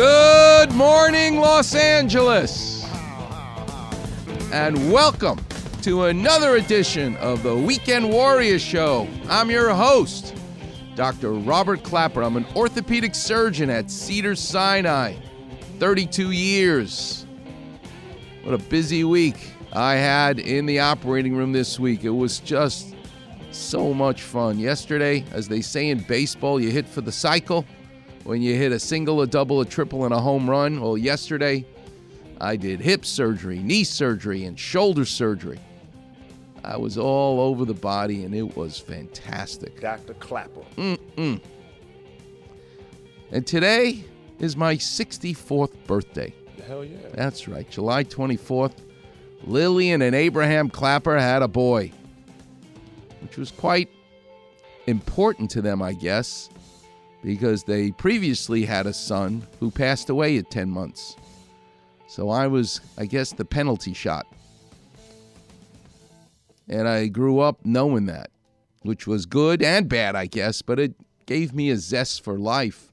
Good morning, Los Angeles. And welcome to another edition of the Weekend Warrior Show. I'm your host, Dr. Robert Clapper. I'm an orthopedic surgeon at Cedar Sinai. 32 years. What a busy week I had in the operating room this week. It was just so much fun. Yesterday, as they say in baseball, you hit for the cycle when you hit a single, a double, a triple, and a home run. Well, yesterday I did hip surgery, knee surgery, and shoulder surgery. I was all over the body, and it was fantastic. Dr. Clapper. Mm-mm. And today is my 64th birthday. Hell yeah. That's right, July 24th. Lillian and Abraham Clapper had a boy, which was quite important to them, I guess because they previously had a son who passed away at 10 months. So I was, I guess, the penalty shot. And I grew up knowing that, which was good and bad, I guess, but it gave me a zest for life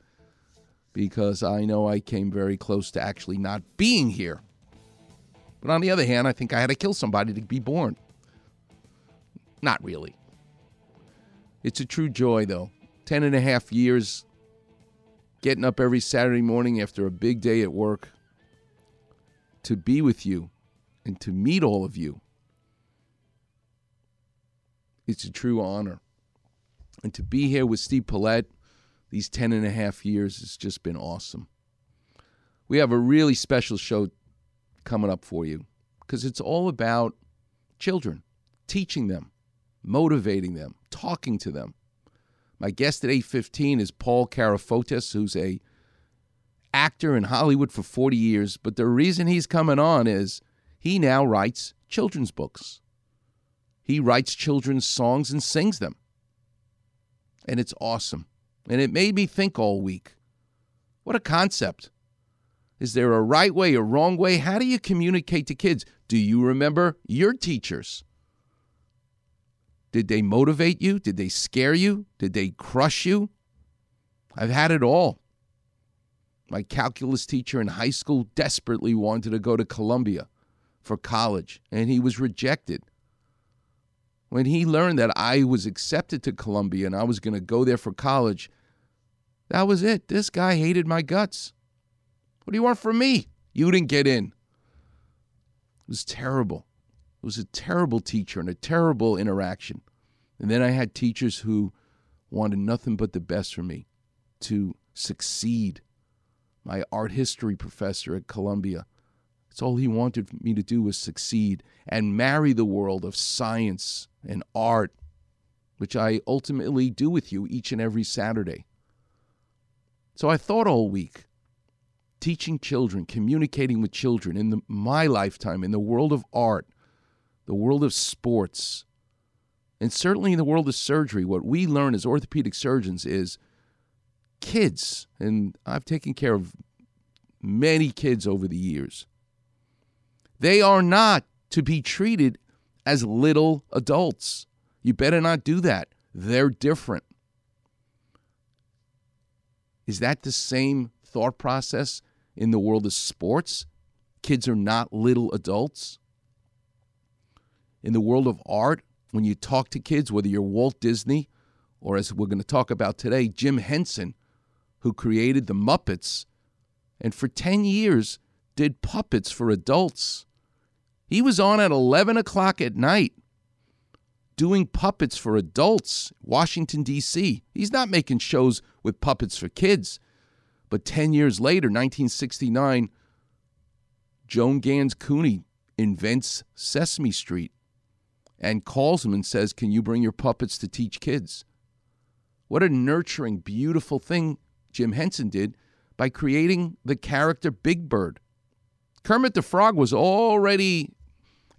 because I know I came very close to actually not being here. But on the other hand, I think I had to kill somebody to be born. Not really. It's a true joy, though. Ten and a half years getting up every Saturday morning after a big day at work to be with you and to meet all of you. It's a true honor. And to be here with Steve Paulette these ten and a half years has just been awesome. We have a really special show coming up for you because it's all about children, teaching them, motivating them, talking to them. My guest at 8:15 is Paul Karafotis, who's a actor in Hollywood for 40 years, but the reason he's coming on is he now writes children's books. He writes children's songs and sings them. And it's awesome. And it made me think all week. What a concept. Is there a right way, a wrong way? How do you communicate to kids? Do you remember your teachers? Did they motivate you? Did they scare you? Did they crush you? I've had it all. My calculus teacher in high school desperately wanted to go to Columbia for college, and he was rejected. When he learned that I was accepted to Columbia and I was going to go there for college, that was it. This guy hated my guts. What do you want from me? You didn't get in. It was terrible. It was a terrible teacher and a terrible interaction. And then I had teachers who wanted nothing but the best for me to succeed. My art history professor at Columbia, it's all he wanted me to do was succeed and marry the world of science and art, which I ultimately do with you each and every Saturday. So I thought all week teaching children, communicating with children in the, my lifetime, in the world of art, the world of sports, and certainly in the world of surgery, what we learn as orthopedic surgeons is kids, and I've taken care of many kids over the years, they are not to be treated as little adults. You better not do that. They're different. Is that the same thought process in the world of sports? Kids are not little adults in the world of art, when you talk to kids, whether you're Walt Disney or, as we're going to talk about today, Jim Henson, who created the Muppets and for 10 years did puppets for adults. He was on at 11 o'clock at night doing puppets for adults, Washington, D.C. He's not making shows with puppets for kids. But 10 years later, 1969, Joan Ganz Cooney invents Sesame Street and calls him and says, Can you bring your puppets to teach kids? What a nurturing, beautiful thing Jim Henson did by creating the character Big Bird. Kermit the Frog was already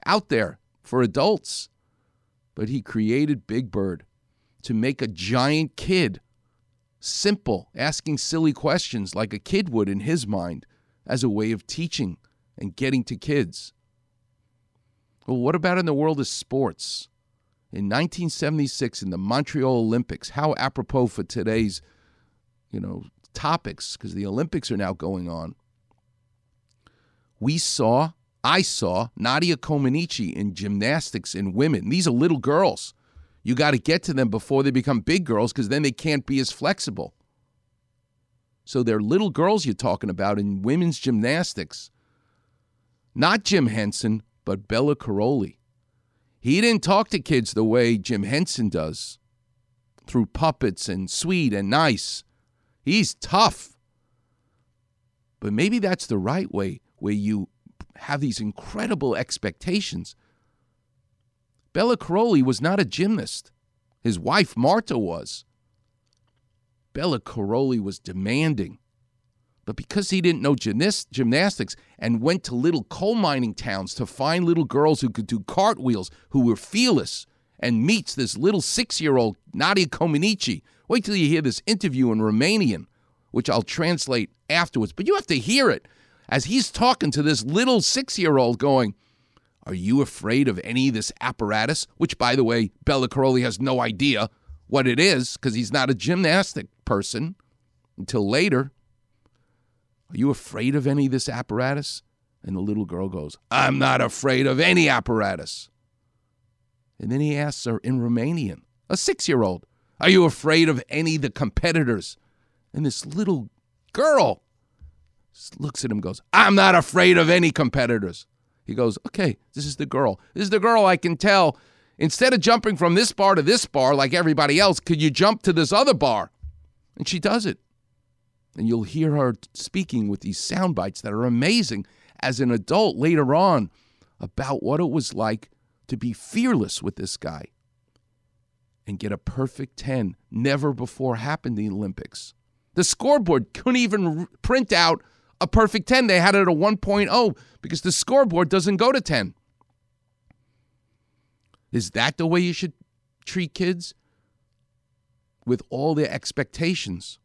out there for adults, but he created Big Bird to make a giant kid simple, asking silly questions like a kid would in his mind as a way of teaching and getting to kids. Well, what about in the world of sports? In 1976, in the Montreal Olympics, how apropos for today's, you know, topics, because the Olympics are now going on. We saw, I saw Nadia Comaneci in gymnastics in women. These are little girls. You got to get to them before they become big girls because then they can't be as flexible. So they're little girls you're talking about in women's gymnastics. Not Jim Henson, but Bela Karolyi. He didn't talk to kids the way Jim Henson does through puppets and sweet and nice. He's tough. But maybe that's the right way, where you have these incredible expectations. Bela Karolyi was not a gymnast. His wife, Marta, was. Bela Karolyi was demanding. But because he didn't know gymnast, gymnastics and went to little coal mining towns to find little girls who could do cartwheels, who were fearless, and meets this little six year old Nadia Comaneci. Wait till you hear this interview in Romanian, which I'll translate afterwards. But you have to hear it as he's talking to this little six year old, going, Are you afraid of any of this apparatus? Which, by the way, Bela Karolyi has no idea what it is because he's not a gymnastic person until later. Are you afraid of any of this apparatus? And the little girl goes, I'm not afraid of any apparatus. And then he asks her in Romanian, a six year old, Are you afraid of any of the competitors? And this little girl looks at him goes, I'm not afraid of any competitors. He goes, Okay, this is the girl. This is the girl I can tell. Instead of jumping from this bar to this bar like everybody else, could you jump to this other bar? And she does it. And you'll hear her speaking with these sound bites that are amazing as an adult later on about what it was like to be fearless with this guy and get a perfect 10. Never before happened in the Olympics. The scoreboard couldn't even print out a perfect 10. They had it at a 1.0 because the scoreboard doesn't go to 10. Is that the way you should treat kids? With all their expectations.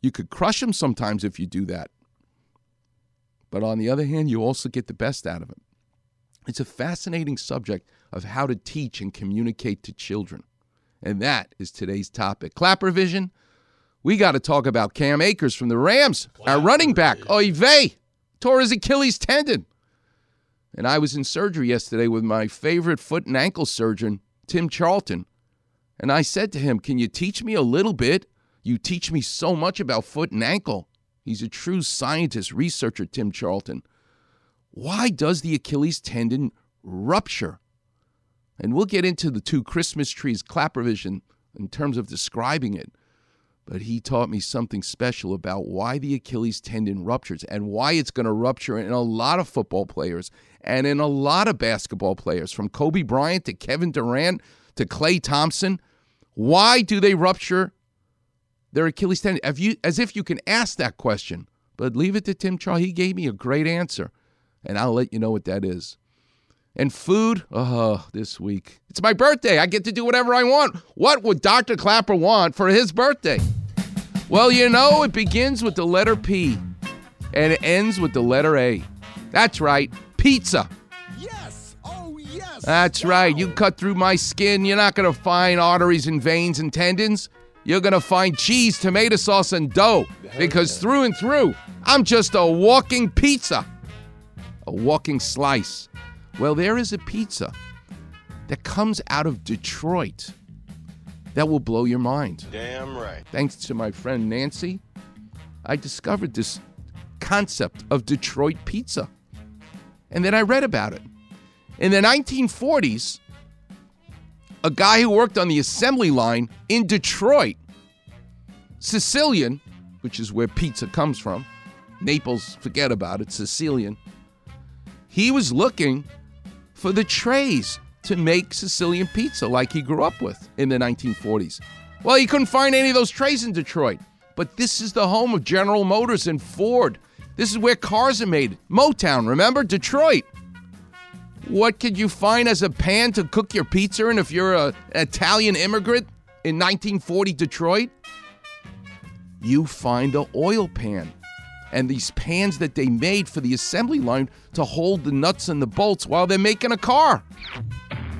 You could crush them sometimes if you do that. But on the other hand, you also get the best out of it. It's a fascinating subject of how to teach and communicate to children. And that is today's topic. Clapper Vision, we got to talk about Cam Akers from the Rams, our running back. Oy vey, tore his Achilles tendon. And I was in surgery yesterday with my favorite foot and ankle surgeon, Tim Charlton. And I said to him, Can you teach me a little bit? You teach me so much about foot and ankle. He's a true scientist, researcher, Tim Charlton. Why does the Achilles tendon rupture? And we'll get into the two Christmas trees clapper vision in terms of describing it. But he taught me something special about why the Achilles tendon ruptures and why it's going to rupture in a lot of football players and in a lot of basketball players, from Kobe Bryant to Kevin Durant to Klay Thompson. Why do they rupture their Achilles tendon? If you, as if you can ask that question. But leave it to Tim Chaw. He gave me a great answer, and I'll let you know what that is. And food, oh, this week. It's my birthday. I get to do whatever I want. What would Dr. Clapper want for his birthday? Well, you know, it begins with the letter P and it ends with the letter A. That's right, pizza. Yes. Oh, yes. That's right. You cut through my skin, you're not going to find arteries and veins and tendons. You're going to find cheese, tomato sauce, and dough because through and through, I'm just a walking pizza, a walking slice. Well, there is a pizza that comes out of Detroit that will blow your mind. Damn right. Thanks to my friend Nancy, I discovered this concept of Detroit pizza. And then I read about it. In the 1940s, a guy who worked on the assembly line in Detroit, Sicilian, which is where pizza comes from, Naples, forget about it, Sicilian, he was looking for the trays to make Sicilian pizza like he grew up with in the 1940s. Well, he couldn't find any of those trays in Detroit. But this is the home of General Motors and Ford. This is where cars are made. Motown, remember? Detroit. What could you find as a pan to cook your pizza in if you're a, an Italian immigrant in 1940 Detroit? You find a oil pan. And these pans that they made for the assembly line to hold the nuts and the bolts while they're making a car.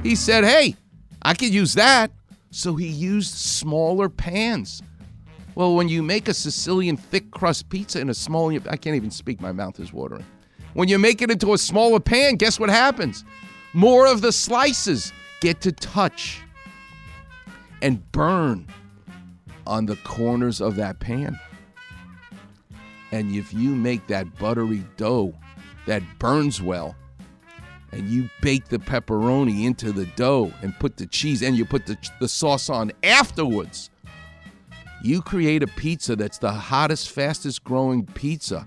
He said, hey, I could use that. So he used smaller pans. Well, when you make a Sicilian thick crust pizza in a small, I can't even speak, my mouth is watering. When you make it into a smaller pan, guess what happens? More of the slices get to touch and burn on the corners of that pan. And if you make that buttery dough that burns well, and you bake the pepperoni into the dough and put the cheese and you put the, the sauce on afterwards, you create a pizza that's the hottest, fastest growing pizza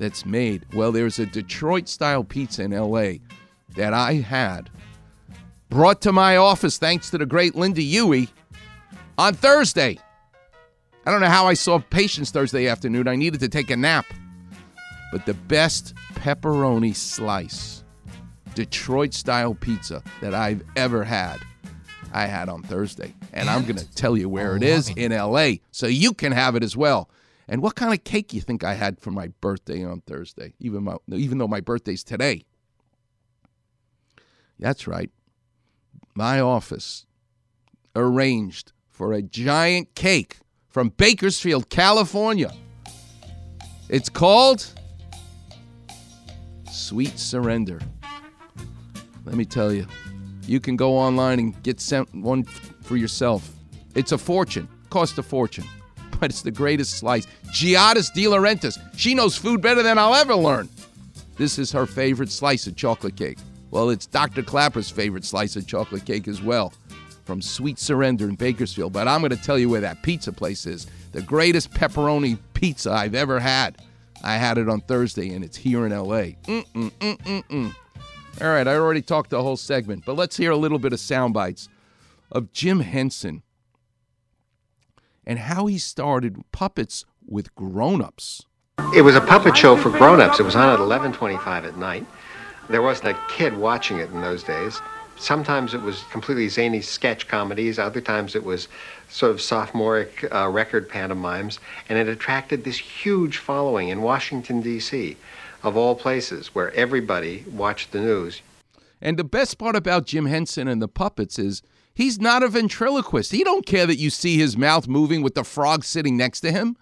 that's made. Well, there's a Detroit style pizza in LA that I had brought to my office thanks to the great Linda Huey on Thursday. I don't know how I saw patients Thursday afternoon. I needed to take a nap. But the best pepperoni slice, Detroit style pizza that I've ever had, I had on Thursday. And I'm going to tell you where it is in LA so you can have it as well. And what kind of cake you think I had for my birthday on Thursday, even, my, even though my birthday's today? That's right. My office arranged for a giant cake from Bakersfield, California. It's called Sweet Surrender. Let me tell you, you can go online and get sent one for yourself. It's a fortune, cost a fortune, but it's the greatest slice. Giada's De Laurentiis. She knows food better than I'll ever learn. This is her favorite slice of chocolate cake. Well, it's Dr. Clapper's favorite slice of chocolate cake as well from Sweet Surrender in Bakersfield. But I'm going to tell you where that pizza place is. The greatest pepperoni pizza I've ever had. I had it on Thursday, and it's here in LA. Mm-mm, mm-mm, All right, I already talked the whole segment, but let's hear a little bit of sound bites of Jim Henson and how he started puppets with grown-ups. It was a puppet show for grown-ups. It was on at 11:25 at night. There wasn't a kid watching it in those days. Sometimes it was completely zany sketch comedies. Other times it was sort of sophomoric uh, record pantomimes, and it attracted this huge following in Washington D.C. of all places, where everybody watched the news. And the best part about Jim Henson and the puppets is he's not a ventriloquist. He don't care that you see his mouth moving with the frog sitting next to him.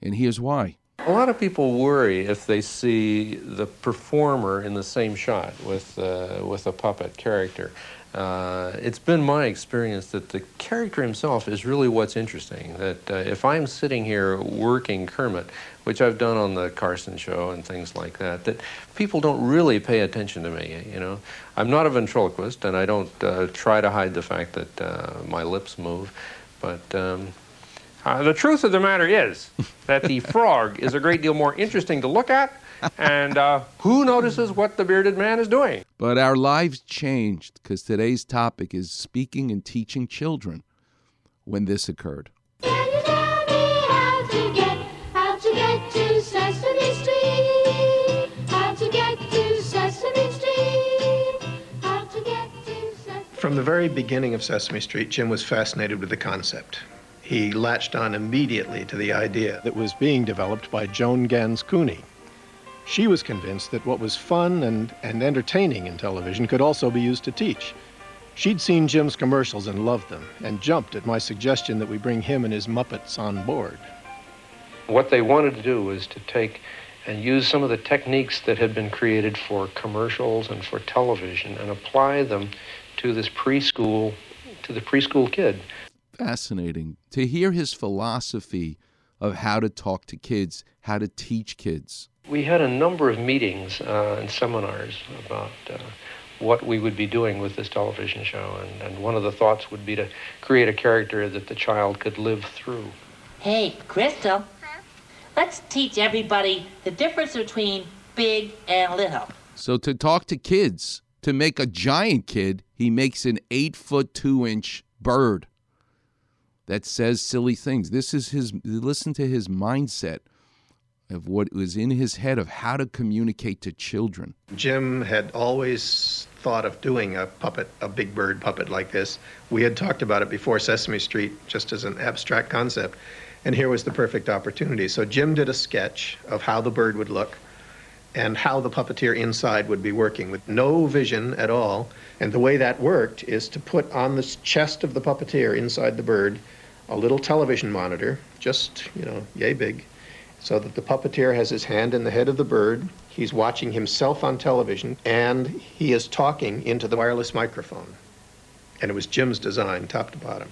And here's why. A lot of people worry if they see the performer in the same shot with, uh, with a puppet character. Uh, it's been my experience that the character himself is really what's interesting. That uh, if I'm sitting here working Kermit, which I've done on the Carson show and things like that, that people don't really pay attention to me. You know, I'm not a ventriloquist, and I don't uh, try to hide the fact that uh, my lips move, but. Um, uh, the truth of the matter is that the frog is a great deal more interesting to look at, and uh, who notices what the bearded man is doing? But our lives changed because today's topic is speaking and teaching children when this occurred. Can you tell me how to get, how to get to Sesame Street? How to get to Sesame Street? How to get to Sesame From the very beginning of Sesame Street, Jim was fascinated with the concept. He latched on immediately to the idea. that was being developed by Joan Ganz Cooney. She was convinced that what was fun and, and entertaining in television could also be used to teach. She'd seen Jim's commercials and loved them, and jumped at my suggestion that we bring him and his Muppets on board. What they wanted to do was to take and use some of the techniques that had been created for commercials and for television and apply them to this preschool, to the preschool kid. Fascinating to hear his philosophy of how to talk to kids, how to teach kids. We had a number of meetings uh, and seminars about uh, what we would be doing with this television show, and, and one of the thoughts would be to create a character that the child could live through. Hey, Crystal. Let's teach everybody the difference between big and little. So to talk to kids, to make a giant kid, he makes an eight foot two inch bird that says silly things. This is his, listen to his mindset of what was in his head of how to communicate to children. Jim had always thought of doing a puppet, a big bird puppet like this. We had talked about it before Sesame Street just as an abstract concept, and here was the perfect opportunity. So Jim did a sketch of how the bird would look and how the puppeteer inside would be working with no vision at all. And the way that worked is to put on the chest of the puppeteer inside the bird a little television monitor, just, you know, yay big, so that the puppeteer has his hand in the head of the bird. He's watching himself on television, and he is talking into the wireless microphone. And it was Jim's design, top to bottom.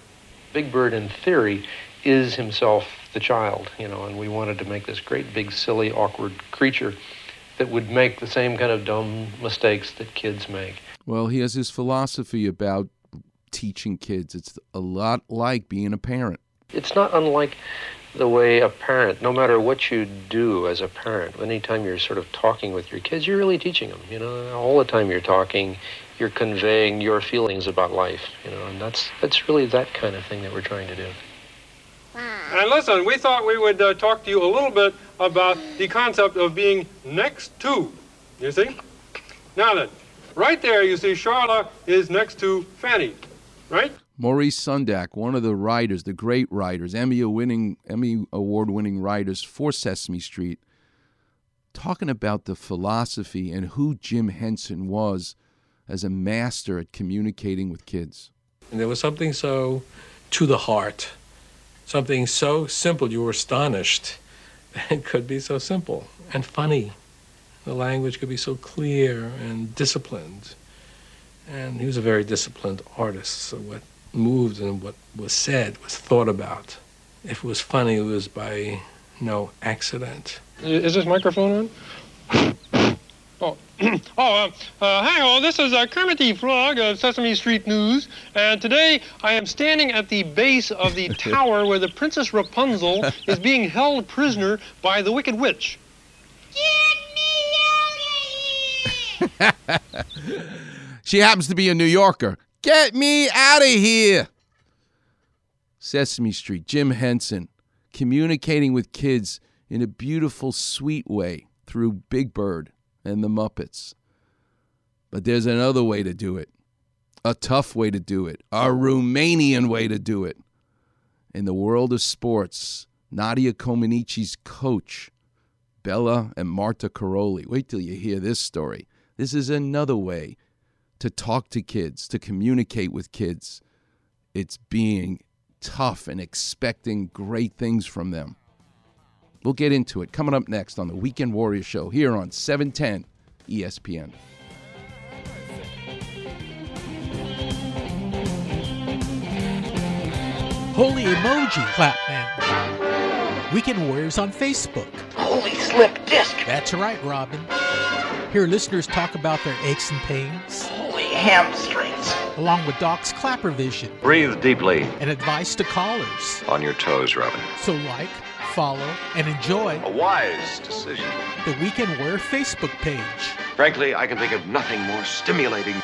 Big Bird, in theory, is himself the child, you know, and we wanted to make this great, big, silly, awkward creature that would make the same kind of dumb mistakes that kids make. Well, he has his philosophy about teaching kids. It's a lot like being a parent. It's not unlike the way a parent, no matter what you do as a parent, anytime you're sort of talking with your kids, you're really teaching them. You know, all the time you're talking, you're conveying your feelings about life. You know, and that's that's really that kind of thing that we're trying to do. And listen, we thought we would uh, talk to you a little bit about the concept of being next to. You see? Now then, right there, you see Charlotte is next to Fanny, right? Maurice Sendak, one of the writers, the great writers, Emmy winning Emmy award winning writers for Sesame Street, talking about the philosophy and who Jim Henson was as a master at communicating with kids. And there was something so to the heart, something so simple you were astonished that it could be so simple and funny. The language could be so clear and disciplined. And he was a very disciplined artist, so what moved and what was said was thought about. If it was funny, it was by no accident. Is this microphone on? Oh, oh, uh, uh, hi all. This is uh, Kermit the Frog of Sesame Street News, and today I am standing at the base of the tower where the Princess Rapunzel is being held prisoner by the Wicked Witch. Get me out of here! she happens to be a New Yorker. Get me out of here. Sesame Street, Jim Henson, communicating with kids in a beautiful, sweet way through Big Bird and the Muppets. But there's another way to do it a tough way to do it, a Romanian way to do it. In the world of sports, Nadia Comaneci's coach, Bela and Marta Karolyi. Wait till you hear this story. This is another way to talk to kids, to communicate with kids. It's being tough and expecting great things from them. We'll get into it coming up next on the Weekend Warrior Show here on E 710 ESPN. Holy emoji, clap, man. Weekend Warriors on Facebook. Holy slip disc. That's right, Robin. Hear listeners talk about their aches and pains, Holy hamstrings. along with Doc's Clapper Vision Breathe deeply. and advice to callers. On your toes, Robin. So like, follow, and enjoy A wise decision. the Weekend Warrior Facebook page. Frankly, I can think of nothing more stimulating.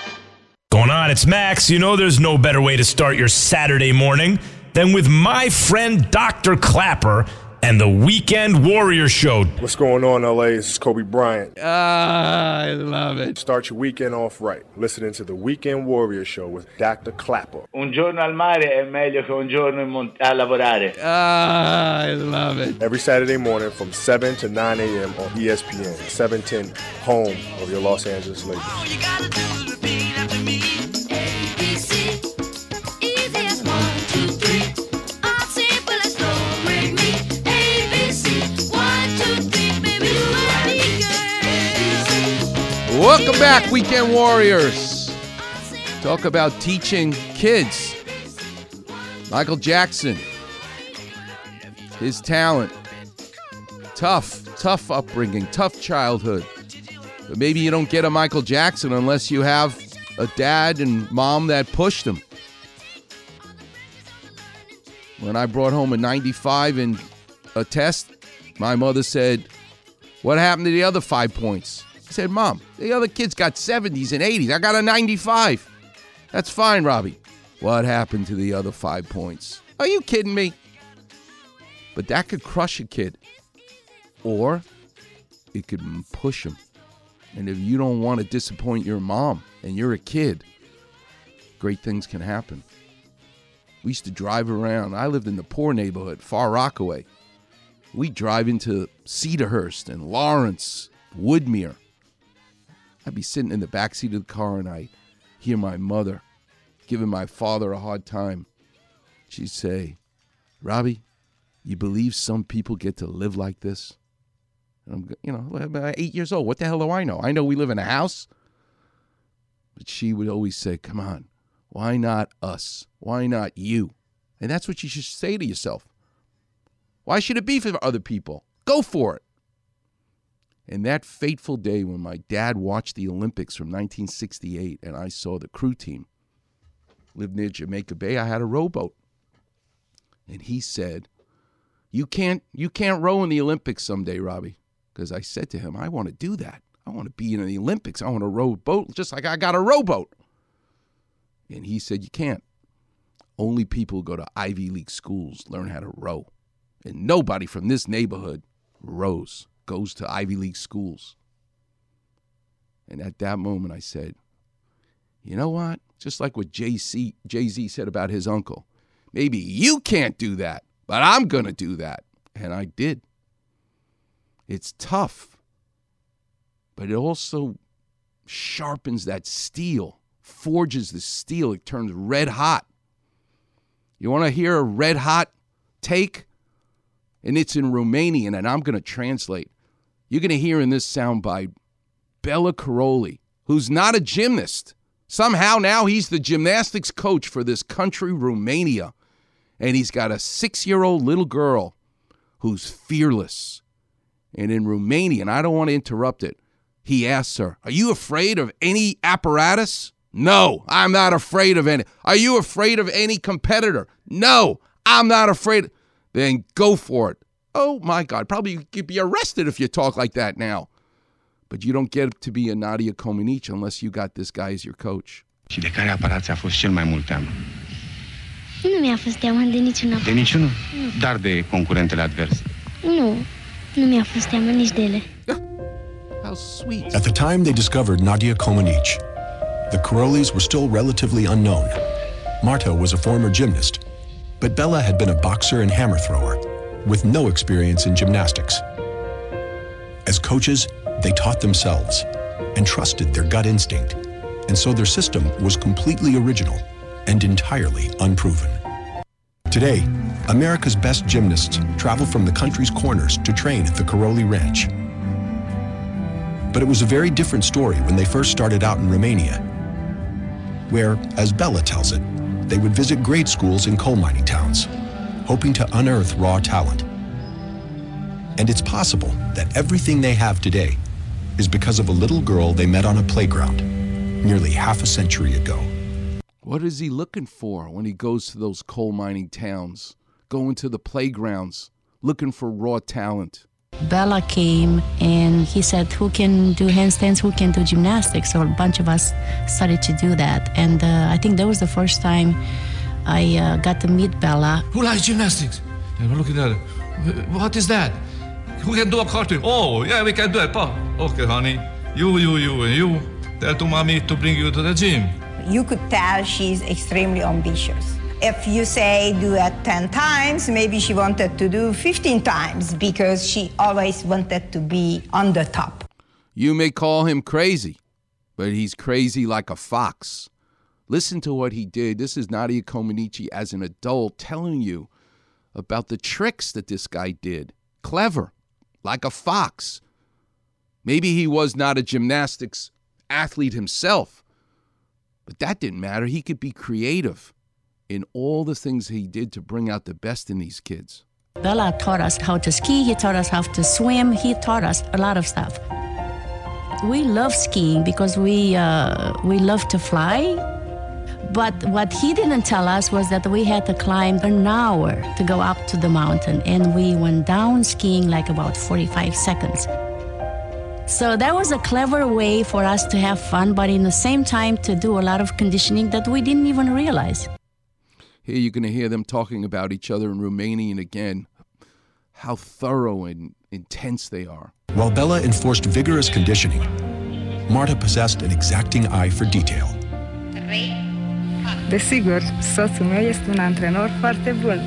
Going on, it's Max. You know there's no better way to start your Saturday morning than with my friend Dr. Clapper and the Weekend Warrior Show. What's going on, LA? This is Kobe Bryant. Ah, I love it. Start your weekend off right. Listening to the Weekend Warrior Show with Dr. Clapper. Un giorno al mare è meglio che un giorno in mont- a lavorare. Ah, I love it. Every Saturday morning from 7 to 9 a.m. on ESPN, 710, home of your Los Angeles Lakers. Welcome back, Weekend Warriors. Talk about teaching kids. Michael Jackson, his talent, tough, tough upbringing, tough childhood. But maybe you don't get a Michael Jackson unless you have a dad and mom that pushed him. When I brought home a 95 in a test, my mother said, What happened to the other five points? Said, Mom, the other kids got 70s and 80s. I got a 95. That's fine, Robbie. What happened to the other five points? Are you kidding me? But that could crush a kid. Or it could push him. And if you don't want to disappoint your mom and you're a kid, great things can happen. We used to drive around. I lived in the poor neighborhood, Far Rockaway. We'd drive into Cedarhurst and Lawrence, Woodmere. I'd be sitting in the back seat of the car and I hear my mother giving my father a hard time. She'd say, Robbie, you believe some people get to live like this? And I'm, you know, eight years old. What the hell do I know? I know we live in a house. But she would always say, come on, why not us? Why not you? And that's what you should say to yourself. Why should it be for other people? Go for it. And that fateful day when my dad watched the Olympics from 1968 and I saw the crew team lived near Jamaica Bay, I had a rowboat. And he said, "You can't you can't row in the Olympics someday, Robbie." Because I said to him, "I want to do that. I want to be in the Olympics. I want to row a boat just like I got a rowboat." And he said, "You can't. Only people who go to Ivy League schools learn how to row. And nobody from this neighborhood rows, goes to Ivy League schools." And at that moment I said, "You know what? Just like what Jay-Z, said about his uncle. Maybe you can't do that, but I'm going to do that." And I did. It's tough, but it also sharpens that steel, forges the steel. It turns red hot. You want to hear a red hot take? And it's in Romanian, and I'm going to translate. You're going to hear in this soundbite Bela Karolyi, who's not a gymnast. Somehow now he's the gymnastics coach for this country, Romania. And he's got a six year old little girl who's fearless. And in Romanian, I don't want to interrupt it, he asks her, Are you afraid of any apparatus? No, I'm not afraid of any. Are you afraid of any competitor? No, I'm not afraid. Then go for it. Oh my God, probably you could be arrested if you talk like that now. But you don't get to be a Nadia Comaneci unless you got this guy as your coach. Și de care aparat ți-a fost cel mai mult teamă? Nu mi-a fost teamă de niciuna. De niciunul, dar de concurentele adverse. Nu, nu mi-a fost teamă nici de ele. How sweet. At the time they discovered Nadia Comaneci, the Karolyis were still relatively unknown. Marta was a former gymnast, but Bela had been a boxer and hammer thrower with no experience in gymnastics. As coaches, they taught themselves and trusted their gut instinct, and so their system was completely original and entirely unproven. Today, America's best gymnasts travel from the country's corners to train at the Karolyi Ranch. But it was a very different story when they first started out in Romania, where, as Bela tells it, they would visit grade schools in coal mining towns, hoping to unearth raw talent. And it's possible that everything they have today is because of a little girl they met on a playground nearly half a century ago. What is he looking for when he goes to those coal mining towns, going to the playgrounds, looking for raw talent? Bela came and he said, Who can do handstands? Who can do gymnastics? So a bunch of us started to do that. And uh, I think that was the first time I uh, got to meet Bela. Who likes gymnastics? And we're looking at it. What is that? Who can do a cartwheel? Oh, yeah, we can do it. Oh, okay, honey. You, you, you, and you. Tell to mommy to bring you to the gym. You could tell she's extremely ambitious. If you say do it 10 times, maybe she wanted to do 15 times because she always wanted to be on the top. You may call him crazy, but he's crazy like a fox. Listen to what he did. This is Nadia Comaneci as an adult telling you about the tricks that this guy did. Clever, like a fox. Maybe he was not a gymnastics athlete himself, but that didn't matter. He could be creative in all the things he did to bring out the best in these kids. Bela taught us how to ski, he taught us how to swim, he taught us a lot of stuff. We love skiing because we, uh, we love to fly. But what he didn't tell us was that we had to climb an hour to go up to the mountain, and we went down skiing like about 45 seconds. So that was a clever way for us to have fun, but in the same time to do a lot of conditioning that we didn't even realize. Here you're going to hear them talking about each other in Romanian again. How thorough and intense they are. While Bela enforced vigorous conditioning, Marta possessed an exacting eye for detail. Desigur, soțul meu este un antrenor foarte bun,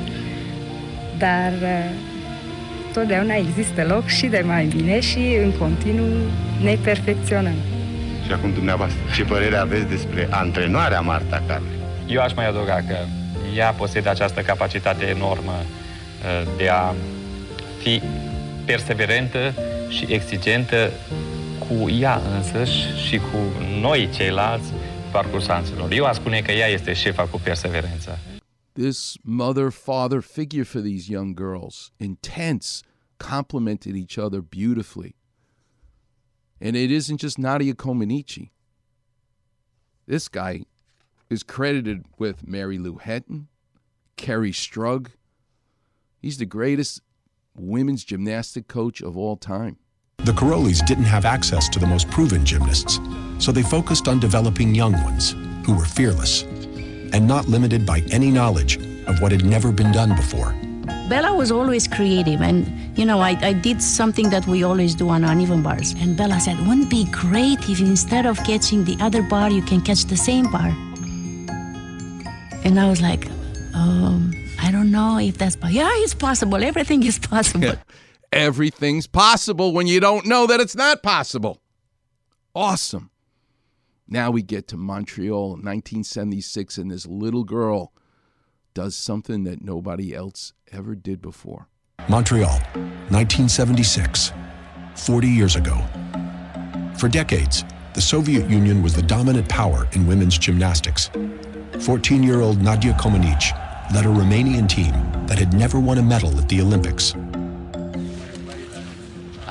dar uh, totdeauna există loc și de mai bine și în continuu ne perfecționăm. Și acum dumneavoastră, ce părere aveți despre antrenoarea Marta Carle? Eu aș mai adăuga că ea posedă această capacitate enormă uh, de a fi perseverentă și exigentă cu ea însăși și cu noi ceilalți Eu spune că ea este șefa cu perseverență. This mother father figure for these young girls, intense, complemented each other beautifully. And it isn't just Nadia Comaneci. This guy is credited with Mary Lou Retton, Kerri Strug. He's the greatest women's gymnastic coach of all time. The Karolyis didn't have access to the most proven gymnasts, so they focused on developing young ones who were fearless and not limited by any knowledge of what had never been done before. Bela was always creative, and you know, I, I did something that we always do on uneven bars. And Bela said, Wouldn't it be great if instead of catching the other bar, you can catch the same bar? And I was like, um, I don't know if that's possible. Yeah, it's possible. Everything is possible. Everything's possible when you don't know that it's not possible. Awesome. Now we get to Montreal in 1976, and this little girl does something that nobody else ever did before. Montreal, 1976, 40 years ago. For decades, the Soviet Union was the dominant power in women's gymnastics. 14 year old Nadia Comaneci led a Romanian team that had never won a medal at the Olympics.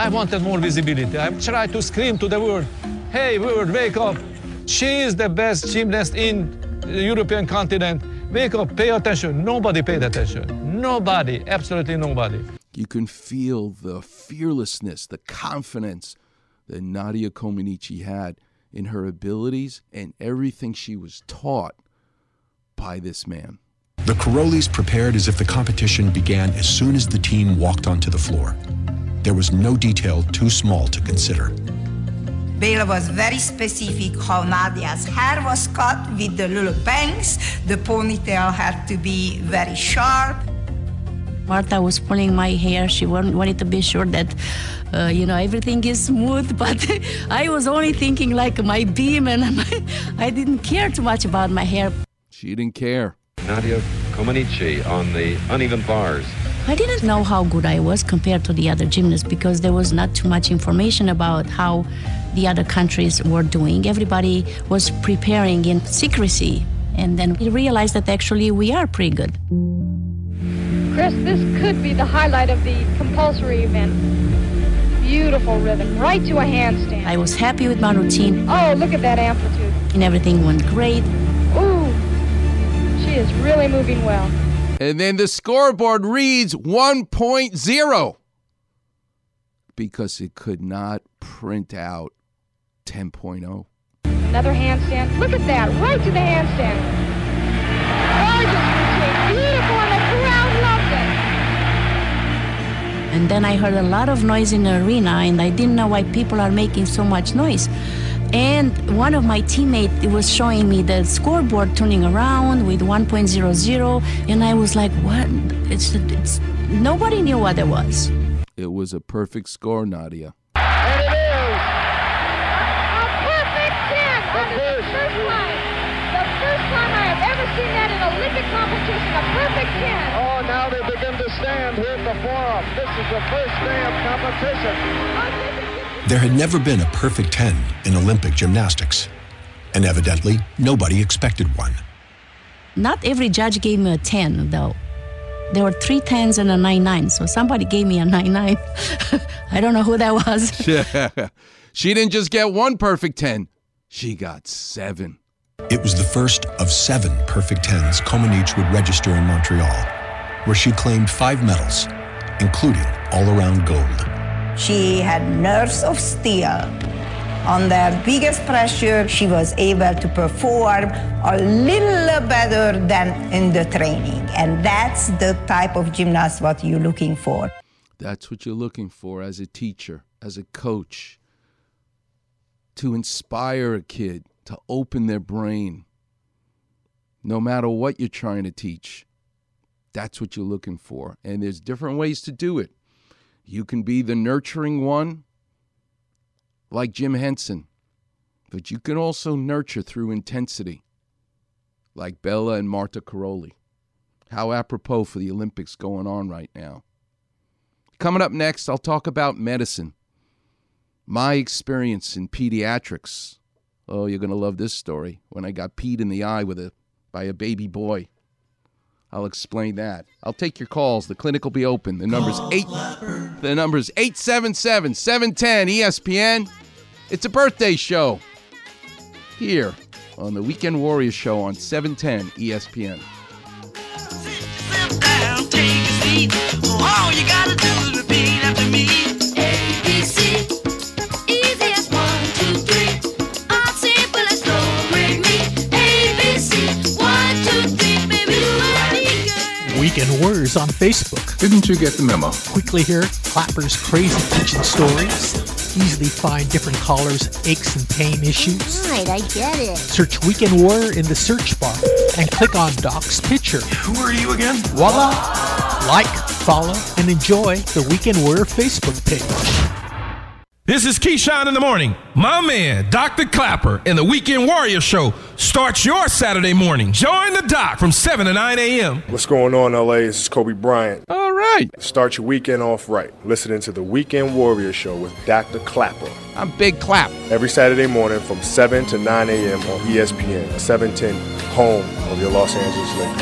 I wanted more visibility. I tried to scream to the world, hey, world, wake up. She is the best gymnast in the European continent. Wake up, pay attention. Nobody paid attention. Nobody, absolutely nobody. You can feel the fearlessness, the confidence that Nadia Comaneci had in her abilities and everything she was taught by this man. The Karolyis prepared as if the competition began as soon as the team walked onto the floor. There was no detail too small to consider. Bela was very specific how Nadia's hair was cut with the little bangs. The ponytail had to be very sharp. Marta was pulling my hair. She wanted wanted to be sure that, uh, you know, everything is smooth. But I was only thinking like my beam, and my, I didn't care too much about my hair. She didn't care. Nadia Comaneci on the uneven bars. I didn't know how good I was compared to the other gymnasts because there was not too much information about how the other countries were doing. Everybody was preparing in secrecy. And then we realized that actually we are pretty good. Chris, this could be the highlight of the compulsory event. Beautiful rhythm, right to a handstand. I was happy with my routine, Oh, look at that amplitude. and everything went great. Ooh, she is really moving well. And then the scoreboard reads 1.0 because it could not print out oh. 10.0. Another handstand. Look at that, right to the handstand. Gorgeous routine, beautiful, and the crowd loved it. And then I heard a lot of noise in the arena, and I didn't know why people are making so much noise. And one of my teammates was showing me the scoreboard turning around with 1.00, and I was like, "What? It's it's." Nobody knew what it was. It was a perfect score, Nadia. And it is! A perfect 10. That is the first time. The first time I have ever seen that in Olympic competition. A perfect 10. Oh, now they begin to stand here before us. This is the first day of competition. There had never been a perfect 10 in Olympic gymnastics, and evidently nobody expected one. Not every judge gave me a 10, though. There were three tens and a nine nine, so somebody gave me a nine nine. I don't know who that was. she didn't just get one perfect 10, she got seven. It was the first of seven perfect tens Comaneci would register in Montreal, where she claimed five medals, including all around gold. She had nerves of steel. Under biggest pressure, she was able to perform a little better than in the training. And that's the type of gymnast what you're looking for. That's what you're looking for as a teacher, as a coach, to inspire a kid to open their brain, no matter what you're trying to teach. That's what you're looking for. And there's different ways to do it. You can be the nurturing one, like Jim Henson, but you can also nurture through intensity, like Bela and Marta Karolyi. How apropos for the Olympics going on right now. Coming up next, I'll talk about medicine, my experience in pediatrics. Oh, you're going to love this story when I got peed in the eye with a by a baby boy. I'll explain that. I'll take your calls. The clinic will be open. The number's eight. The number's 877-710 ESPN. It's a birthday show here on the Weekend Warriors show on E 710 ESPN. All you gotta you Weekend Warriors on Facebook. Didn't you get the memo? Quickly hear Clapper's crazy kitchen stories. Easily find different callers' aches and pain issues. Right, I get it. Search Weekend Warrior in the search bar and click on Doc's picture. Who are you again? Voila! Like, follow, and enjoy the Weekend Warrior Facebook page. This is Keyshawn in the morning. My man, Dr. Clapper, and the Weekend Warrior Show starts your Saturday morning. Join the doc from 7 to 9 a.m. What's going on, LA? This is Kobe Bryant. All right. Start your weekend off right. Listening to the Weekend Warrior Show with Dr. Clapper. I'm Big Clap. Every Saturday morning from 7 to 9 a.m. on ESPN, 710, home of your Los Angeles Lakers.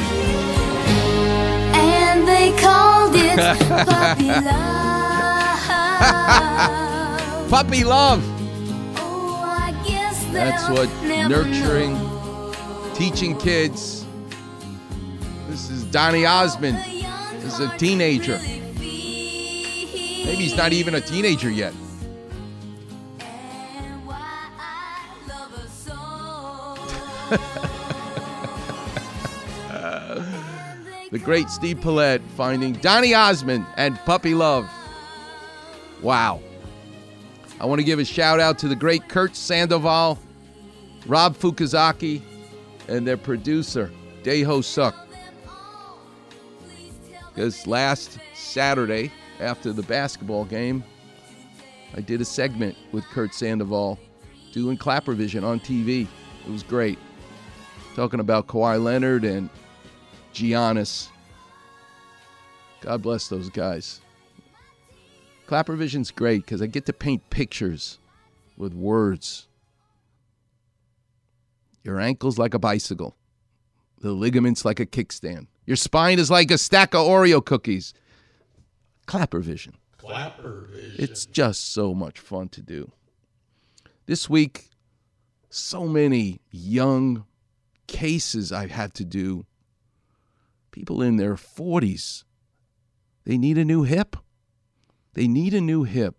And they called it puppy love. Puppy love. That's what nurturing, teaching kids. This is Donny Osmond. This is a teenager. Maybe he's not even a teenager yet. the great Steve Paulette finding Donny Osmond and Puppy Love. Wow. I want to give a shout out to the great Kurt Sandoval, Rob Fukuzaki, and their producer, Deho Suck. Because last Saturday, after the basketball game, I did a segment with Kurt Sandoval doing Clapper Vision on TV. It was great. Talking about Kawhi Leonard and Giannis. God bless those guys. Clapper Vision's great because I get to paint pictures with words. Your ankle's like a bicycle. The ligaments like a kickstand. Your spine is like a stack of Oreo cookies. Clapper Vision. Clapper vision. It's just so much fun to do. This week, so many young cases I've had to do. People in their 40s, they need a new hip. They need a new hip.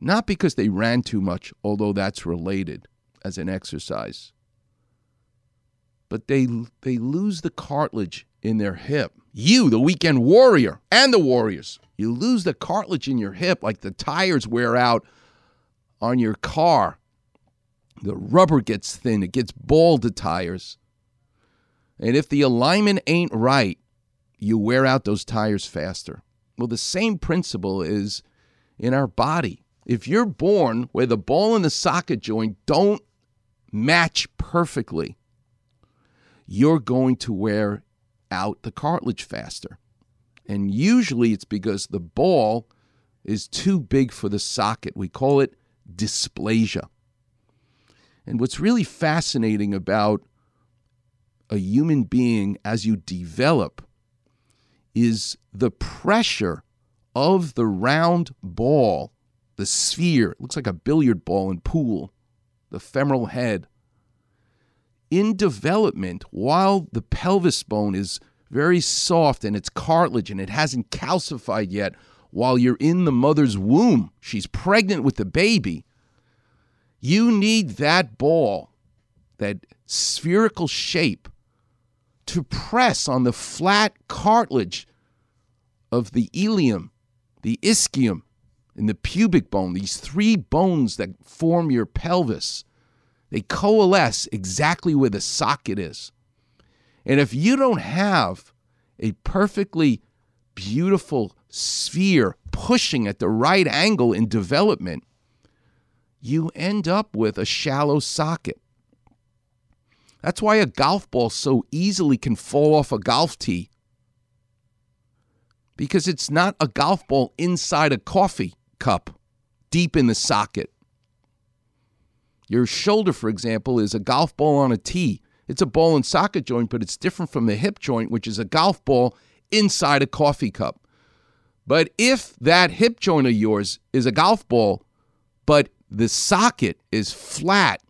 Not because they ran too much, although that's related as an exercise, but they, they lose the cartilage in their hip. You, the weekend warrior, and the warriors, you lose the cartilage in your hip like the tires wear out on your car. The rubber gets thin, it gets bald, the tires. And if the alignment ain't right, you wear out those tires faster. Well, the same principle is in our body. If you're born where the ball and the socket joint don't match perfectly, you're going to wear out the cartilage faster. And usually it's because the ball is too big for the socket. We call it dysplasia. And what's really fascinating about a human being as you develop is the pressure of the round ball, the sphere, looks like a billiard ball in pool, the femoral head. In development, while the pelvis bone is very soft and it's cartilage and it hasn't calcified yet, while you're in the mother's womb. She's pregnant with the baby. You need that ball, that spherical shape, to press on the flat cartilage of the ilium, the ischium, and the pubic bone, these three bones that form your pelvis. They coalesce exactly where the socket is. And if you don't have a perfectly beautiful sphere pushing at the right angle in development, you end up with a shallow socket. That's why a golf ball so easily can fall off a golf tee because it's not a golf ball inside a coffee cup deep in the socket. Your shoulder, for example, is a golf ball on a tee. It's a ball and socket joint, but it's different from the hip joint, which is a golf ball inside a coffee cup. But if that hip joint of yours is a golf ball, but the socket is flat,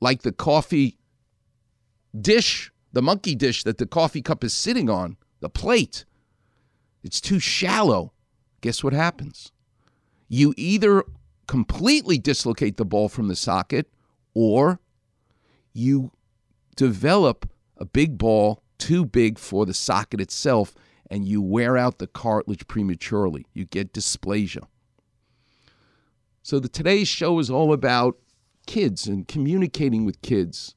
like the coffee dish, the monkey dish that the coffee cup is sitting on, the plate, it's too shallow. Guess what happens? You either completely dislocate the ball from the socket or you develop a big ball too big for the socket itself and you wear out the cartilage prematurely. You get dysplasia. So the today's show is all about kids and communicating with kids.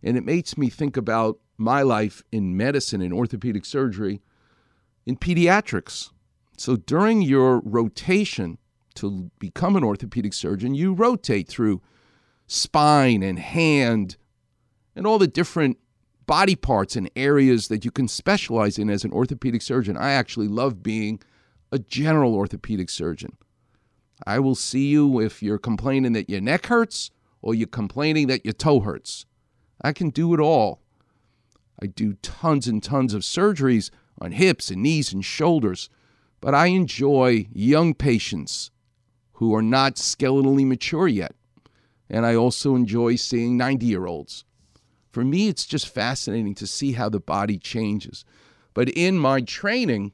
And it makes me think about my life in medicine and orthopedic surgery in pediatrics. So during your rotation to become an orthopedic surgeon, you rotate through spine and hand and all the different body parts and areas that you can specialize in as an orthopedic surgeon. I actually love being a general orthopedic surgeon. I will see you if you're complaining that your neck hurts or you're complaining that your toe hurts. I can do it all. I do tons and tons of surgeries on hips and knees and shoulders, but I enjoy young patients who are not skeletally mature yet. And I also enjoy seeing 90 year olds. For me, it's just fascinating to see how the body changes. But in my training,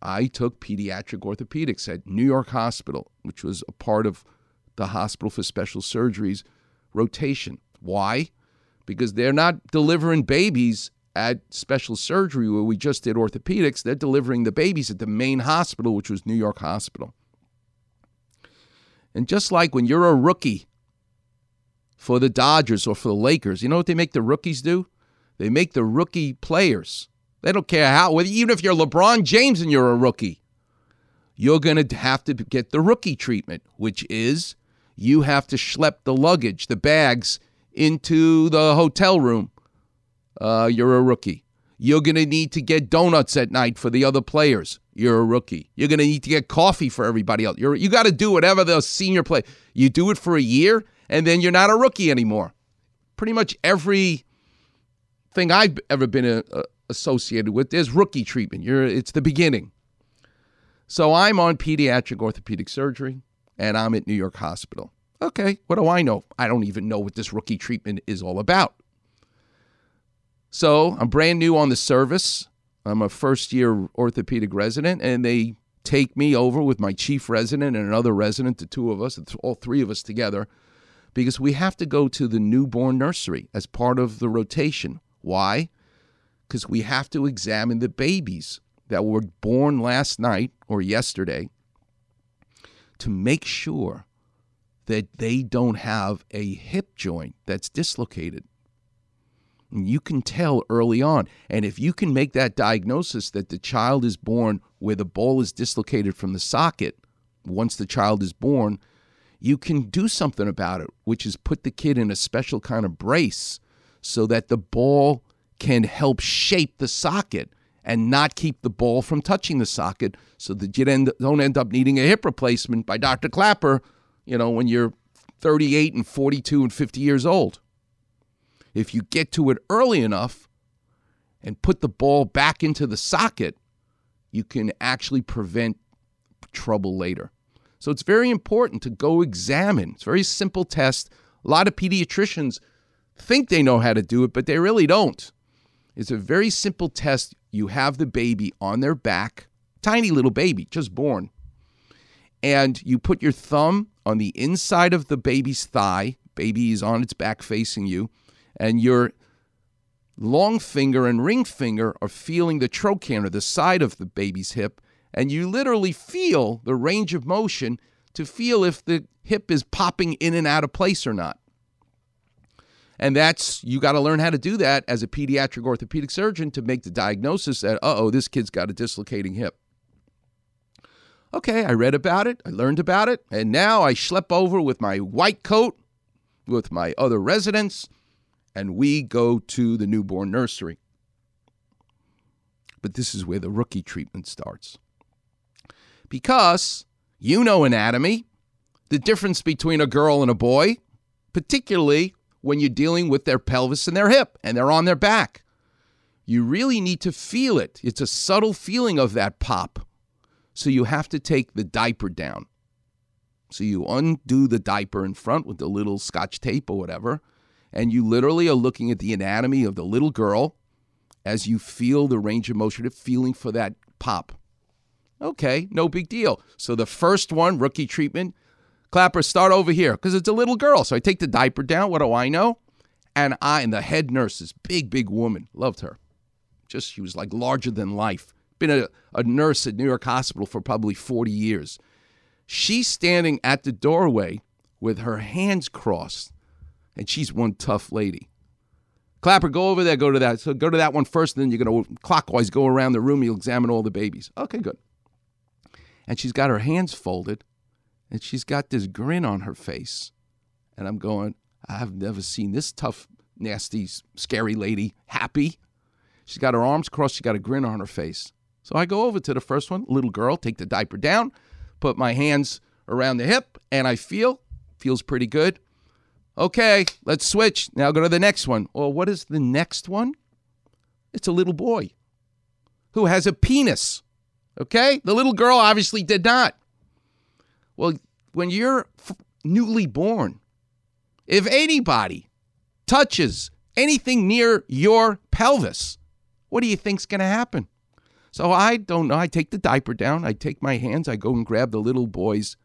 I took pediatric orthopedics at New York Hospital, which was a part of the Hospital for Special Surgery's rotation. Why? Because they're not delivering babies at special surgery where we just did orthopedics. They're delivering the babies at the main hospital, which was New York Hospital. And just like when you're a rookie for the Dodgers or for the Lakers, you know what they make the rookies do? They make the rookie players. They don't care how, even if you're LeBron James and you're a rookie, you're going to have to get the rookie treatment, which is you have to schlep the luggage, the bags, into the hotel room. Uh, you're a rookie. You're going to need to get donuts at night for the other players. You're a rookie. You're going to need to get coffee for everybody else. You're, you got to do whatever the senior play. You do it for a year, and then you're not a rookie anymore. Pretty much every thing I've ever been a, a, associated with there's rookie treatment. You're, it's the beginning. So I'm on pediatric orthopedic surgery, and I'm at New York Hospital. Okay, what do I know? I don't even know what this rookie treatment is all about. So I'm brand new on the service. I'm a first year orthopedic resident, and they take me over with my chief resident and another resident, the two of us, all three of us together, because we have to go to the newborn nursery as part of the rotation. Why? Because we have to examine the babies that were born last night or yesterday to make sure that they don't have a hip joint that's dislocated. And you can tell early on. And if you can make that diagnosis that the child is born where the ball is dislocated from the socket once the child is born, you can do something about it, which is put the kid in a special kind of brace so that the ball can help shape the socket and not keep the ball from touching the socket so that you don't end up needing a hip replacement by Dr. Clapper, you know, when you're 38 and 42 and 50 years old. If you get to it early enough and put the ball back into the socket, you can actually prevent trouble later. So it's very important to go examine. It's a very simple test. A lot of pediatricians think they know how to do it, but they really don't. It's a very simple test. You have the baby on their back tiny little baby, just born. And you put your thumb on the inside of the baby's thigh, baby is on its back facing you, and your long finger and ring finger are feeling the trochanter, the side of the baby's hip, and you literally feel the range of motion to feel if the hip is popping in and out of place or not. And that's, you got to learn how to do that as a pediatric orthopedic surgeon to make the diagnosis that, uh oh, this kid's got a dislocating hip. Okay, I read about it, I learned about it, and now I schlep over with my white coat with my other residents, and we go to the newborn nursery. But this is where the rookie treatment starts. Because you know anatomy, the difference between a girl and a boy, particularly when you're dealing with their pelvis and their hip and they're on their back. You really need to feel it. It's a subtle feeling of that pop. So you have to take the diaper down. So you undo the diaper in front with the little scotch tape or whatever, and you literally are looking at the anatomy of the little girl as you feel the range of motion of feeling for that pop. Okay, no big deal. So the first one, rookie treatment, Clapper, start over here because it's a little girl. So I take the diaper down. What do I know? And I and the head nurse, this big, big woman, loved her. Just she was like larger than life. Been a, a nurse at New York Hospital for probably 40 years. She's standing at the doorway with her hands crossed, and she's one tough lady. Clapper, go over there, go to that. So go to that one first, and then you're going to clockwise go around the room. You'll examine all the babies. Okay, good. And she's got her hands folded, and she's got this grin on her face. And I'm going, I've never seen this tough, nasty, scary lady happy. She's got her arms crossed, she's got a grin on her face. So I go over to the first one, little girl, take the diaper down, put my hands around the hip, and I feel, feels pretty good. Okay, let's switch. Now go to the next one. Well, what is the next one? It's a little boy who has a penis. Okay? The little girl obviously did not. Well, when you're f- newly born, if anybody touches anything near your pelvis, what do you think's going to happen? So I don't know. I take the diaper down. I take my hands. I go and grab the little boys.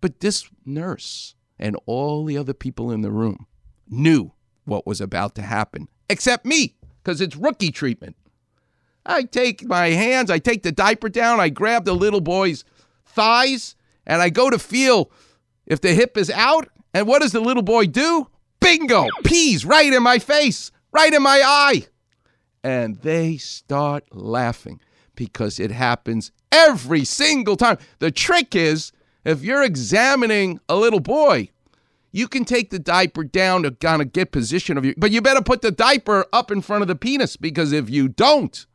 But this nurse and all the other people in the room knew what was about to happen, except me, because it's rookie treatment. I take my hands, I take the diaper down, I grab the little boy's thighs, and I go to feel if the hip is out. And what does the little boy do? Bingo! Peas right in my face, right in my eye. And they start laughing because it happens every single time. The trick is if you're examining a little boy, you can take the diaper down to kind of get position of you, but you better put the diaper up in front of the penis because if you don't,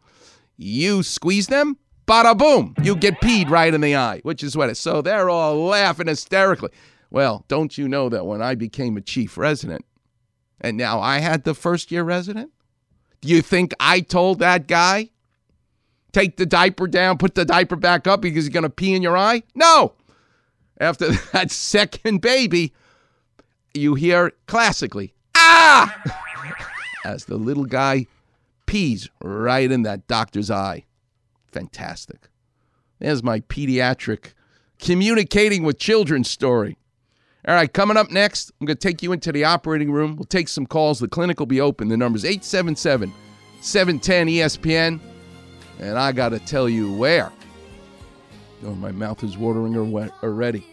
you squeeze them, bada boom, you get peed right in the eye, which is what it is. So they're all laughing hysterically. Well, don't you know that when I became a chief resident and now I had the first year resident, do you think I told that guy, take the diaper down, put the diaper back up because he's going to pee in your eye? No. After that second baby, you hear classically, ah, as the little guy pees right in that doctor's eye. Fantastic. There's my pediatric communicating with children story. All right, coming up next, I'm going to take you into the operating room. We'll take some calls. The clinic will be open. The number's 877 710 ESPN. And I got to tell you where. Oh, my mouth is watering already.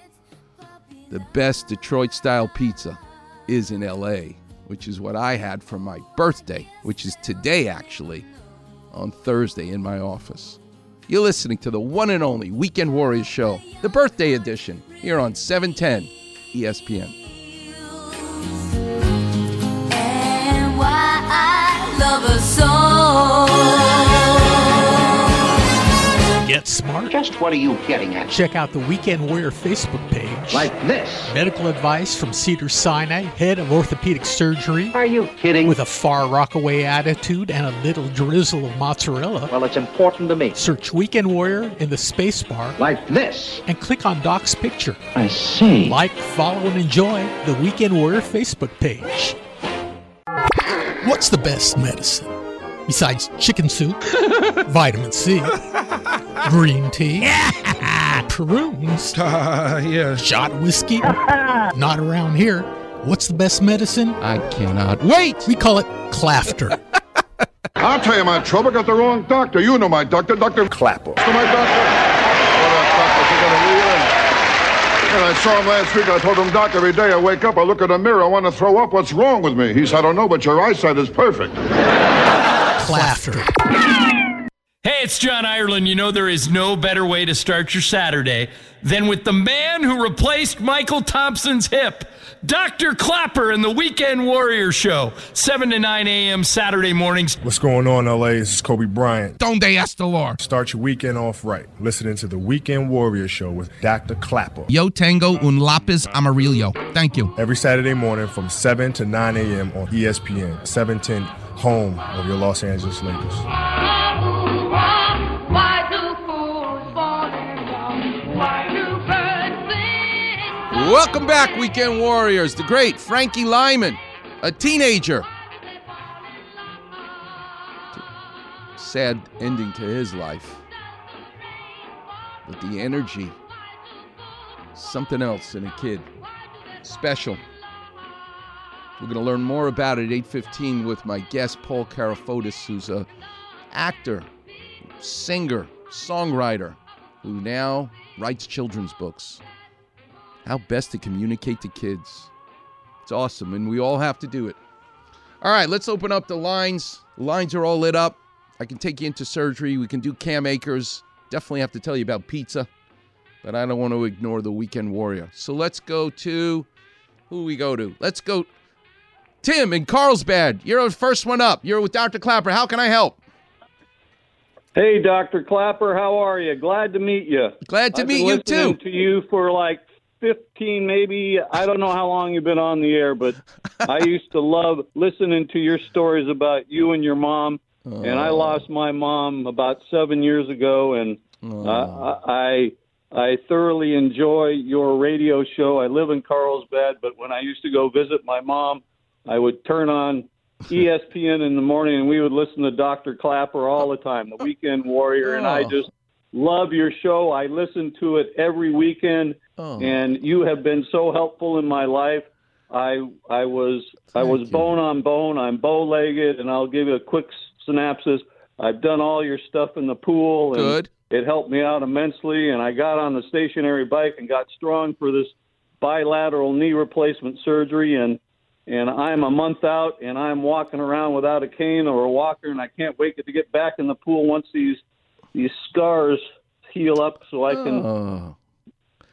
The best Detroit style pizza is in LA, which is what I had for my birthday, which is today actually, on Thursday in my office. You're listening to the one and only Weekend Warriors show, the birthday edition, here on E 710 ESPN. And why I love. Get smart. Just what are you getting at? Check out the Weekend Warrior Facebook page. Like this. Medical advice from Cedar Sinai, head of orthopedic surgery. Are you kidding? With a far rockaway attitude and a little drizzle of mozzarella. Well, it's important to me. Search Weekend Warrior in the space bar. Like this. And click on Doc's picture. I see. Like, follow, and enjoy the Weekend Warrior Facebook page. What's the best medicine? Besides chicken soup, vitamin C, Green tea. Prunes. Uh, yeah. Shot whiskey. Not around here. What's the best medicine? I cannot wait. We call it clafter. I'll tell you my trouble. Got the wrong doctor. You know my doctor, Dr. Clapper. To my doctor. What a doctor took on a. And I saw him last week. I told him, Doc, every day I wake up, I look in the mirror, I want to throw up. What's wrong with me? He said, I don't know, but your eyesight is perfect. Clafter. Hey, it's John Ireland. You know, there is no better way to start your Saturday than with the man who replaced Mychal Thompson's hip, Dr. Clapper and the Weekend Warrior Show, 7 to 9 a.m. Saturday mornings. What's going on, LA? This is Kobe Bryant. Don't they Donde Estelar. Start your weekend off right. Listening to the Weekend Warrior Show with Dr. Clapper. Yo tengo un lápiz amarillo. Thank you. Every Saturday morning from 7 to 9 a.m. on ESPN, 710, home of your Los Angeles Lakers. Welcome back, Weekend Warriors. The great Frankie Lymon, a teenager. Sad ending to his life. But the energy, something else in a kid. Special. We're going to learn more about it at 8:15 with my guest Paul Karafotis, who's a actor, singer, songwriter, who now writes children's books. How best to communicate to kids. It's awesome, and we all have to do it. All right, let's open up the lines. The lines are all lit up. I can take you into surgery. We can do Cam Akers. Definitely have to tell you about pizza, but I don't want to ignore the weekend warrior. So let's go to who we go to. Let's go. Tim in Carlsbad. You're the first one up. You're with Dr. Clapper. How can I help? Hey, Dr. Clapper, how are you? Glad to meet you. Glad to I've meet you, too. To you for like 15, maybe. I don't know how long you've been on the air, but I used to love listening to your stories about you and your mom. And I lost my mom about seven years ago, and uh, I I thoroughly enjoy your radio show. I live in Carlsbad, but when I used to go visit my mom, I would turn on ESPN in the morning, and we would listen to Dr. Clapper all the time, the Weekend Warrior, and I Oh. just love your show. I listen to it every weekend, Oh. and you have been so helpful in my life. I I was I was bone on bone. I'm bow legged, and I'll give you a quick synopsis. I've done all your stuff in the pool, and Good. it helped me out immensely. And I got on the stationary bike and got strong for this bilateral knee replacement surgery, and and I'm a month out, and I'm walking around without a cane or a walker, and I can't wait to get back in the pool once these these scars heal up, so I can. Oh.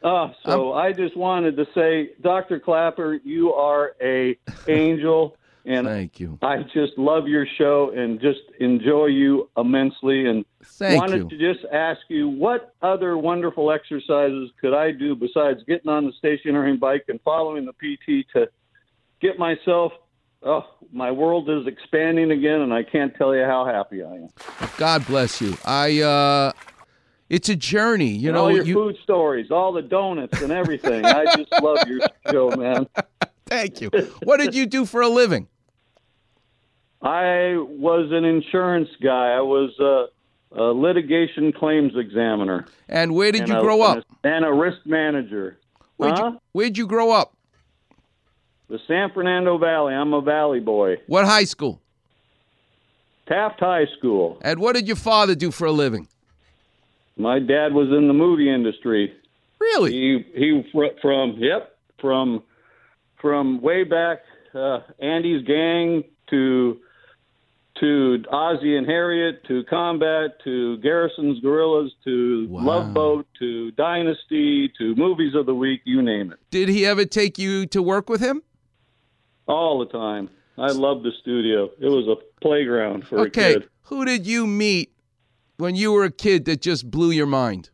Uh, so I just wanted to say, Dr. Clapper, you are a angel, and Thank you. I just love your show and just enjoy you immensely. And Thank wanted you. to just ask you, what other wonderful exercises could I do besides getting on the stationary bike and following the PT to get myself? Oh, my world is expanding again, and I can't tell you how happy I am. God bless you. I uh it's a journey, you And know. all your you, food stories, all the donuts and everything. I just love your show, man. Thank you. What did you do for a living? I was an insurance guy. I was a, a litigation claims examiner. And where did and you a- grow up? And a risk manager. Where'd huh? you Where'd you grow up? The San Fernando Valley. I'm a valley boy. What high school? Taft High School. And what did your father do for a living? My dad was in the movie industry. Really? He he from yep from from way back uh, Andy's gang to to Ozzie and Harriet to Combat to Garrison's Gorillas to Love Boat to Dynasty to Movies of the Week. You name it. Did he ever take you to work with him? All the time. I loved the studio. It was a playground for okay. a kid. Who did you meet when you were a kid that just blew your mind?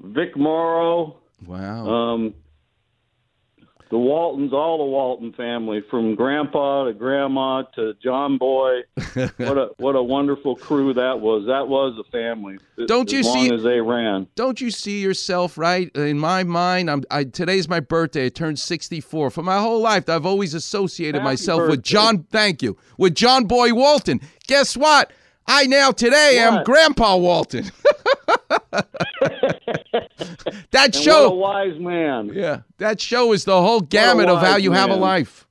Vic Morrow. Wow. Um, the Waltons, all the Walton family, from Grandpa to Grandma to John Boy. what a what a wonderful crew that was. That was a family. Don't you long see- as they ran? Don't you see yourself right in my mind? I'm I, today's my birthday. I turned 64. For my whole life, I've always associated Happy myself with. John. Thank you, with John Boy Walton. Guess what? I now today am Grandpa Walton. that show. What a wise man. Yeah, that show is the whole gamut of how you have a life.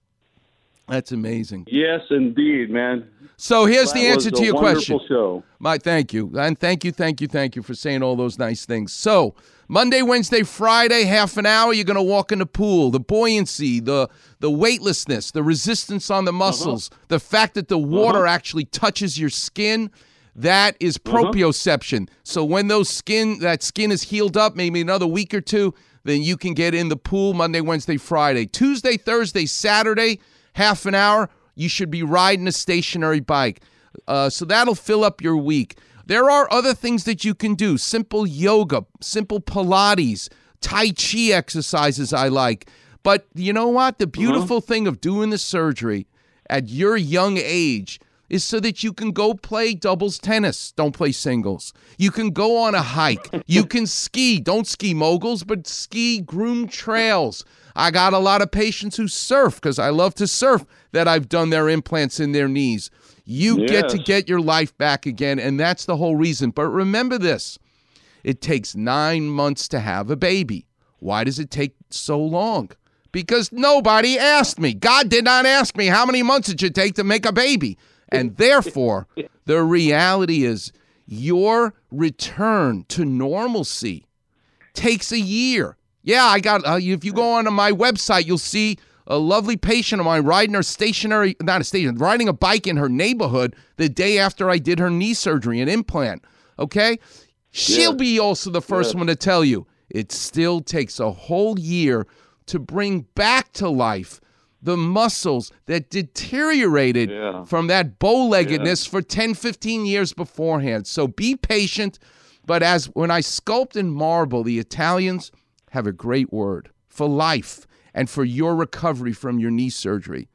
That's amazing. Yes, indeed, man. So here's That the answer to your question. Show. My thank you. And thank you, thank you, thank you for saying all those nice things. So Monday, Wednesday, Friday, half an hour, you're gonna walk in the pool. The buoyancy, the the weightlessness, the resistance on the uh-huh. muscles, the fact that the uh-huh. water actually touches your skin. That is uh-huh. proprioception. So when those skin that skin is healed up, maybe another week or two, then you can get in the pool Monday, Wednesday, Friday. Tuesday, Thursday, Saturday, half an hour, you should be riding a stationary bike. Uh, so that'll fill up your week. There are other things that you can do simple yoga, simple Pilates, Tai Chi exercises I like. But you know what? The beautiful thing of doing the surgery at your young age is so that you can go play doubles tennis. Don't play singles. You can go on a hike. You can ski. Don't ski moguls, but ski groomed trails. I got a lot of patients who surf because I love to surf that I've done their implants in their knees. You get to get your life back again, and that's the whole reason. But remember this it takes nine months to have a baby. Why does it take so long? Because nobody asked me. God did not ask me how many months it should take to make a baby. And therefore, the reality is your return to normalcy takes a year. Yeah, I got, uh, if you go onto my website, you'll see a lovely patient of mine riding her stationary, not a station, riding a bike in her neighborhood the day after I did her knee surgery, an implant. Okay? She'll Yeah. be also the first Yeah. one to tell you it still takes a whole year to bring back to life the muscles that deteriorated Yeah. from that bow leggedness for 10, 15 years beforehand. So be patient. But as when I sculpt in marble, the Italians have a great word for life and for your recovery from your knee surgery.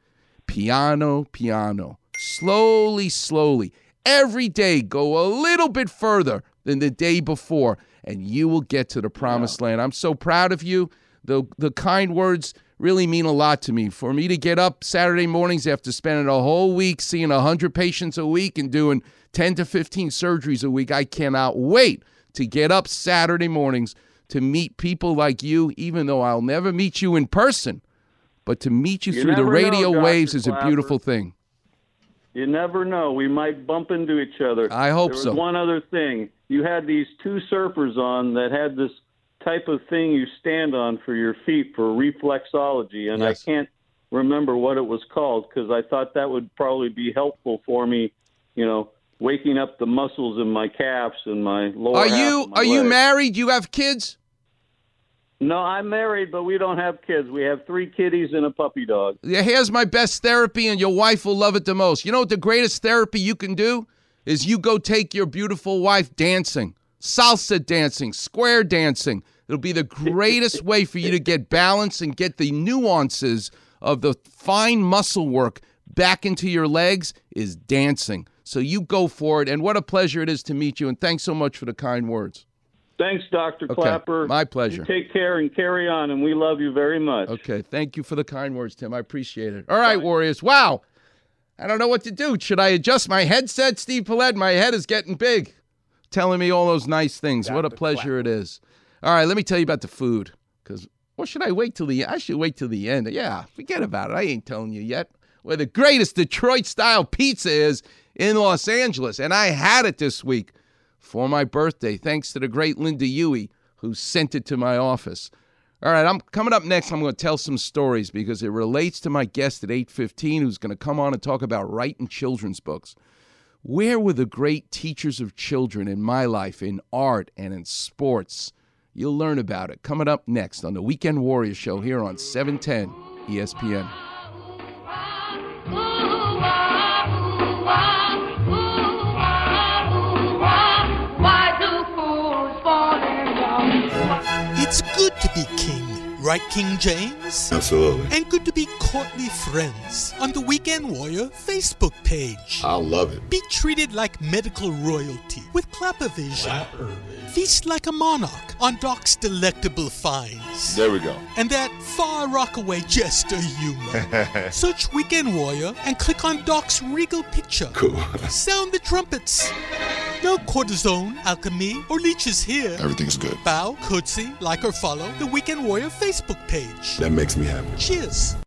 Piano, piano. Slowly, slowly. Every day, go a little bit further than the day before, and you will get to the promised land. I'm so proud of you. The, the kind words really mean a lot to me. For me to get up Saturday mornings after spending a whole week seeing 100 patients a week and doing 10 to 15 surgeries a week, I cannot wait to get up Saturday mornings to meet people like you, even though I'll never meet you in person. But to meet you, You through the never know, radio waves is a beautiful thing. You never know. We might bump into each other. I hope there so. One other thing. You had these two surfers on that had this type of thing you stand on for your feet for reflexology, and Yes. I can't remember what it was called because I thought that would probably be helpful for me. You know, waking up the muscles in my calves and my lower. Are you are you married? You have kids? No, I'm married, but we don't have kids. We have three kitties and a puppy dog. Yeah, Here's my best therapy, and your wife will love it the most. You know what the greatest therapy you can do is you go take your beautiful wife dancing, salsa dancing, square dancing. It'll be the greatest way for you to get balance and get the nuances of the fine muscle work back into your legs is dancing. So you go for it, and what a pleasure it is to meet you. And thanks so much for the kind words. Thanks, Dr. Okay, Clapper. my pleasure. You take care and carry on, and we love you very much. Okay, thank you for the kind words, Tim. I appreciate it. All right, Warriors. Wow. I don't know what to do. Should I adjust my headset, Steve Paulette? My head is getting big. Telling me all those nice things. what a pleasure it is. All right, let me tell you about the food. Because, or should I wait till the I should wait till the end. Yeah, forget about it. I ain't telling you yet. Where the greatest Detroit style pizza is in Los Angeles. And I had it this week for my birthday, thanks to the great Linda Huey, who sent it to my office. All right, I'm coming up next. I'm going to tell some stories because it relates to my guest at 8:15, who's going to come on and talk about writing children's books. Where were the great teachers of children in my life, in art and in sports? You'll learn about it coming up next on the Weekend Warrior Show here on E 710 ESPN. It's good to be king, right? King James? Absolutely. And good to be courtly friends on the Weekend Warrior Facebook page. I'll love it. Be treated like medical royalty with Clappervision. Feast like a monarch on Doc's delectable finds. There we go. And that far rockaway jester humor. Search Weekend Warrior and click on Doc's regal picture. Cool. Sound the trumpets. No cortisone, alchemy, or leeches here. Everything's good. Bow, curtsy, like or follow the Weekend Warrior Facebook page. That makes me happy. Cheers.